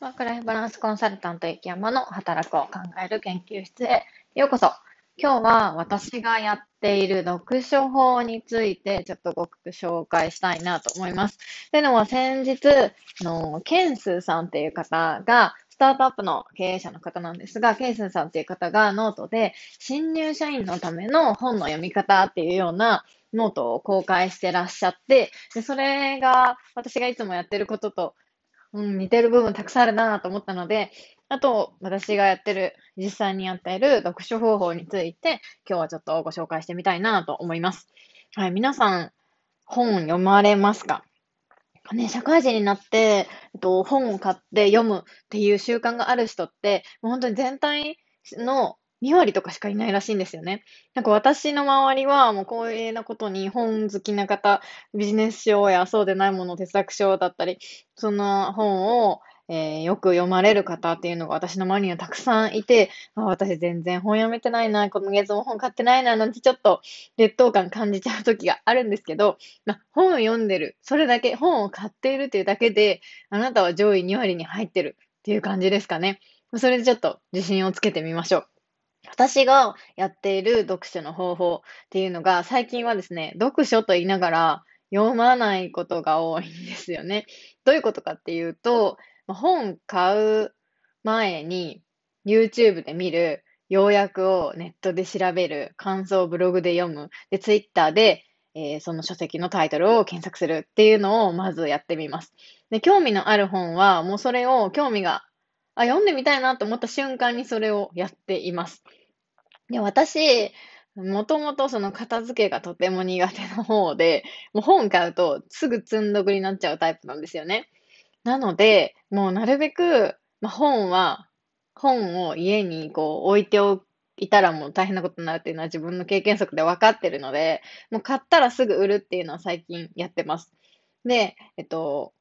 ワークライフバランスコンサルタント雪山の働くを考える研究室へようこそ。今日は私がやっている読書法についてちょっとご紹介したいなと思います。というのは先日、のけんすうさんっていう方が、スタートアップの経営者の方なんですが、けんすうさんっていう方がノートで新入社員のための本の読み方っていうようなノートを公開してらっしゃって、でそれが私がいつもやってることとうん、似てる部分たくさんあるなと思ったので、あと、私がやってる、実際にやっている読書方法について、今日はちょっとご紹介してみたいなと思います。はい、皆さん、本読まれますか？ね、社会人になって、えっと、本を買って読むっていう習慣がある人って、もう本当に全体の2割とかしかいないらしいんですよね。なんか私の周りはもう光栄なことに本好きな方、ビジネス書やそうでないもの、哲学書だったり、その本を、えー、よく読まれる方っていうのが私の周りにはたくさんいて、あ私全然本読めてないな、今月も本買ってないな、なんてちょっと劣等感感じちゃう時があるんですけど、ま、本を読んでる、それだけ、本を買っているというだけで、あなたは上位2割に入ってるっていう感じですかね。それでちょっと自信をつけてみましょう。私がやっている読書の方法っていうのが、最近はですね、読書と言いながら読まないことが多いんですよね。どういうことかっていうと、本買う前に YouTube で見る、要約をネットで調べる、感想をブログで読む、で、Twitter で、えー、その書籍のタイトルを検索するっていうのをまずやってみます。で、興味のある本は、もうそれを興味があ、読んでみたいなと思った瞬間にそれをやっています。で、私、もともとその片付けがとても苦手な方で、もう本買うとすぐ積んどくになっちゃうタイプなんですよね。なので、もうなるべく、まあ、本は、本を家にこう置いておいたらもう大変なことになるっていうのは自分の経験則で分かってるので、もう買ったらすぐ売るっていうのは最近やってます。で、えっと、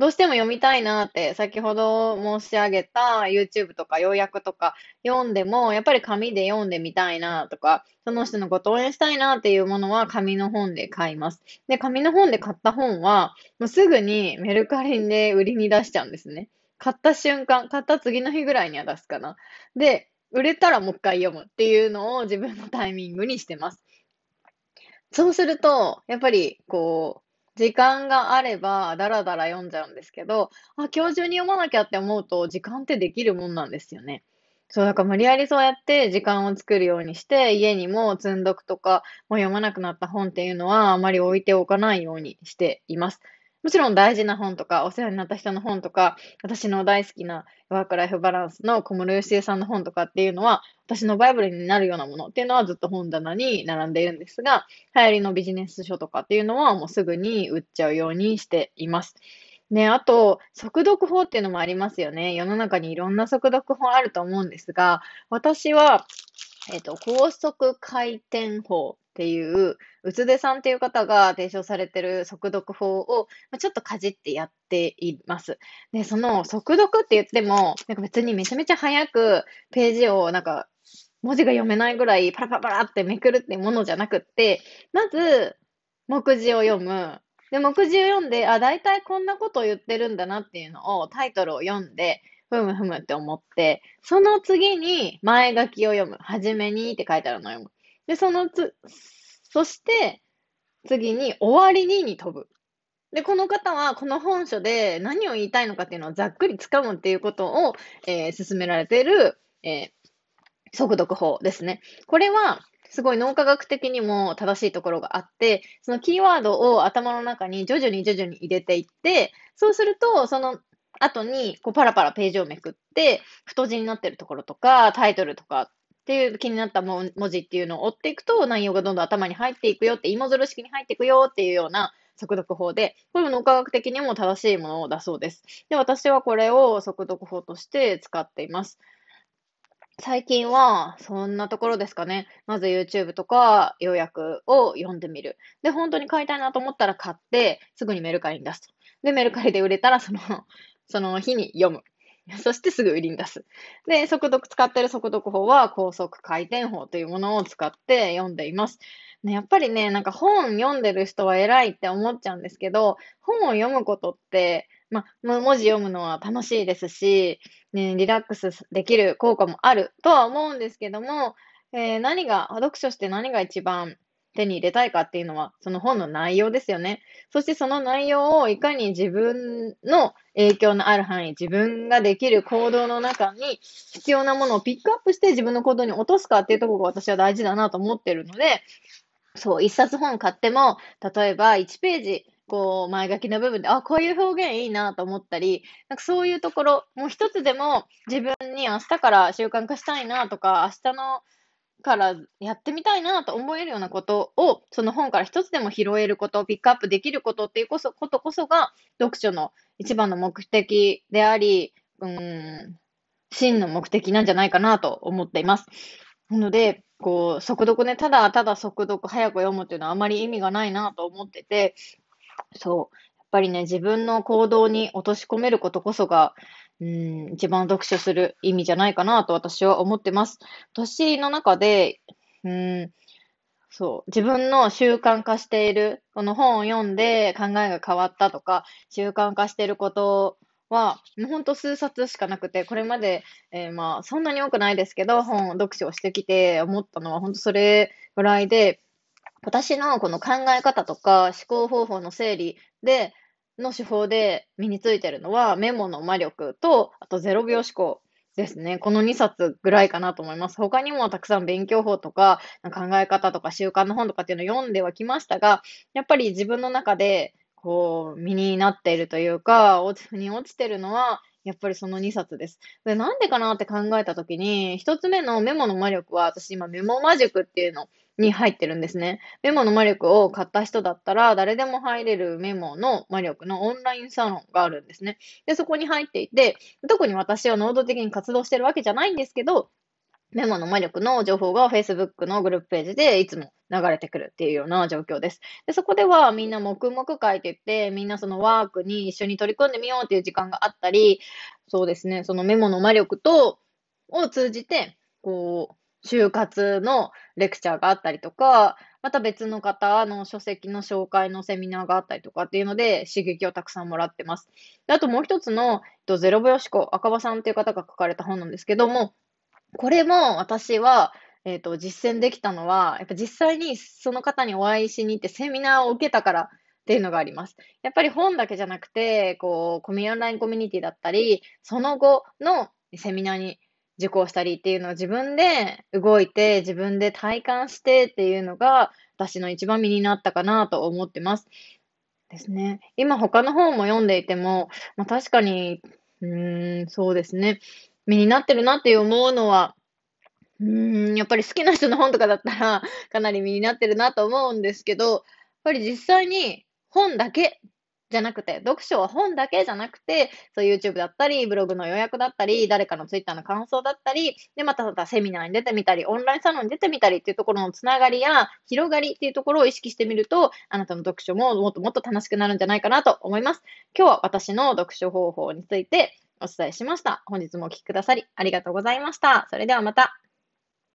どうしても読みたいなって、先ほど申し上げた YouTube とか要約とか読んでも、やっぱり紙で読んでみたいなとか、その人のことを応援したいなっていうものは紙の本で買います。で、紙の本で買った本は、もうすぐにメルカリで売りに出しちゃうんですね。買った瞬間、買った次の日ぐらいには出すかな。で、売れたらもう一回読むっていうのを自分のタイミングにしてます。そうすると、やっぱり、こう、時間があれば、だらだら読んじゃうんですけど、あ、今日中に読まなきゃって思うと、時間ってできるもんなんですよね。そう、だから無理やりそうやって時間を作るようにして、家にも積んどくとか、もう読まなくなった本っていうのは、あまり置いておかないようにしています。もちろん大事な本とか、お世話になった人の本とか、私の大好きなワークライフバランスの小室義恵さんの本とかっていうのは、私のバイブルになるようなものっていうのはずっと本棚に並んでいるんですが、流行りのビジネス書とかっていうのはもうすぐに売っちゃうようにしています。ね、あと、速読法っていうのもありますよね。世の中にいろんな速読法あると思うんですが、私は、えっ、と、高速回転法っていう、うつでさんっていう方が提唱されてる速読法を、ちょっとかじってやっています。で、その速読って言っても、なんか別にめちゃめちゃ早くページをなんか文字が読めないぐらいパラパラパラってめくるっていうものじゃなくって、まず、目次を読む。で、目次を読んで、あ、大体こんなことを言ってるんだなっていうのをタイトルを読んで、ふむふむって思って、その次に前書きを読む。はじめにって書いてあるのを読む。で、そのつ、そして、次に終わりにに飛ぶ。で、この方はこの本書で何を言いたいのかっていうのをざっくり掴むっていうことを、えー、進められている、えー、速読法ですね。これは、すごい脳科学的にも正しいところがあって、そのキーワードを頭の中に徐々に徐々に入れていって、そうすると、その後にこうパラパラページをめくって、太字になってるところとか、タイトルとかっていう気になった文字っていうのを追っていくと内容がどんどん頭に入っていくよって、芋づる式に入っていくよっていうような速読法で、これも脳科学的にも正しいものだそうです。で、私はこれを速読法として使っています。最近は、そんなところですかね。まず YouTube とか要約を読んでみる。で、本当に買いたいなと思ったら買って、すぐにメルカリに出すと。で、メルカリで売れたら、その、その日に読む。そしてすぐ売りに出す。で、速読使ってる速読法は高速回転法というものを使って読んでいます。ね、やっぱりね、なんか本読んでる人は偉いって思っちゃうんですけど、本を読むことって、まあ、文字読むのは楽しいですし、ね、リラックスできる効果もあるとは思うんですけども、えー、何が、読書して何が一番手に入れたいかっていうのは、その本の内容ですよね。そしてその内容をいかに自分の影響のある範囲、自分ができる行動の中に必要なものをピックアップして自分の行動に落とすかっていうところが私は大事だなと思ってるので、そう、一冊本買っても、例えば1ページ、こう、前書きの部分で、あ、こういう表現いいなと思ったり、なんかそういうところ、もう一つでも自分に明日から習慣化したいなとか、明日のからやってみたいなと思えるようなことを、その本から一つでも拾えること、ピックアップできることっていうこそことこそが、読書の一番の目的であり、うん、真の目的なんじゃないかなと思っています。なので、こう、速読ね、ただただ速読早く読むっていうのはあまり意味がないなと思ってて、そう。やっぱりね、自分の行動に落とし込めることこそが、うん、一番読書する意味じゃないかなと私は思ってます。年の中で、うん、そう、自分の習慣化している、この本を読んで考えが変わったとか、習慣化していることは、もうほんと数冊しかなくて、これまで、えー、まあ、そんなに多くないですけど、本を読書をしてきて思ったのは、本当それぐらいで、私のこの考え方とか思考方法の整理で、の手法で身についてるのは、メモの魔力と、あと0秒思考ですね。この2冊ぐらいかなと思います。他にもたくさん勉強法とか、考え方とか習慣の本とかっていうのを読んではきましたが、やっぱり自分の中でこう、身になっているというか、落ち、腑に落ちてるのは、やっぱりその2冊です。で、なんでかなって考えたときに、1つ目のメモの魔力は、私今メモ魔塾っていうのに入ってるんですね。メモの魔力を買った人だったら、誰でも入れるメモの魔力のオンラインサロンがあるんですね。で、そこに入っていて、特に私は能動的に活動してるわけじゃないんですけど、メモの魔力の情報が Facebook のグループページでいつも流れてくるっていうような状況です。でそこではみんな黙々会ってって、みんなそのワークに一緒に取り組んでみようっていう時間があったり、そうですね、そのメモの魔力と、を通じて、こう、就活のレクチャーがあったりとか、また別の方の書籍の紹介のセミナーがあったりとかっていうので刺激をたくさんもらってます。であともう一つの、えっとゼロ秒思考、赤羽さんっていう方が書かれた本なんですけども、これも私は、えっと、実践できたのは、やっぱ実際にその方にお会いしに行ってセミナーを受けたからっていうのがあります。やっぱり本だけじゃなくて、こう、コミュオンラインコミュニティだったり、その後のセミナーに受講したりっていうのを自分で動いて、自分で体感してっていうのが、私の一番身になったかなと思ってます。ですね。今他の本も読んでいても、まあ、確かに、うーん、そうですね。身になってるなって思うのは、うーん、やっぱり好きな人の本とかだったら、かなり身になってるなと思うんですけど、やっぱり実際に本だけじゃなくて、読書は本だけじゃなくて、そう YouTube だったり、ブログの予約だったり、誰かの Twitter の感想だったり、で、またまたセミナーに出てみたり、オンラインサロンに出てみたりっていうところのつながりや広がりっていうところを意識してみると、あなたの読書ももっともっと楽しくなるんじゃないかなと思います。今日は私の読書方法についてお伝えしました。本日もお聴きくださりありがとうございました。それではまた。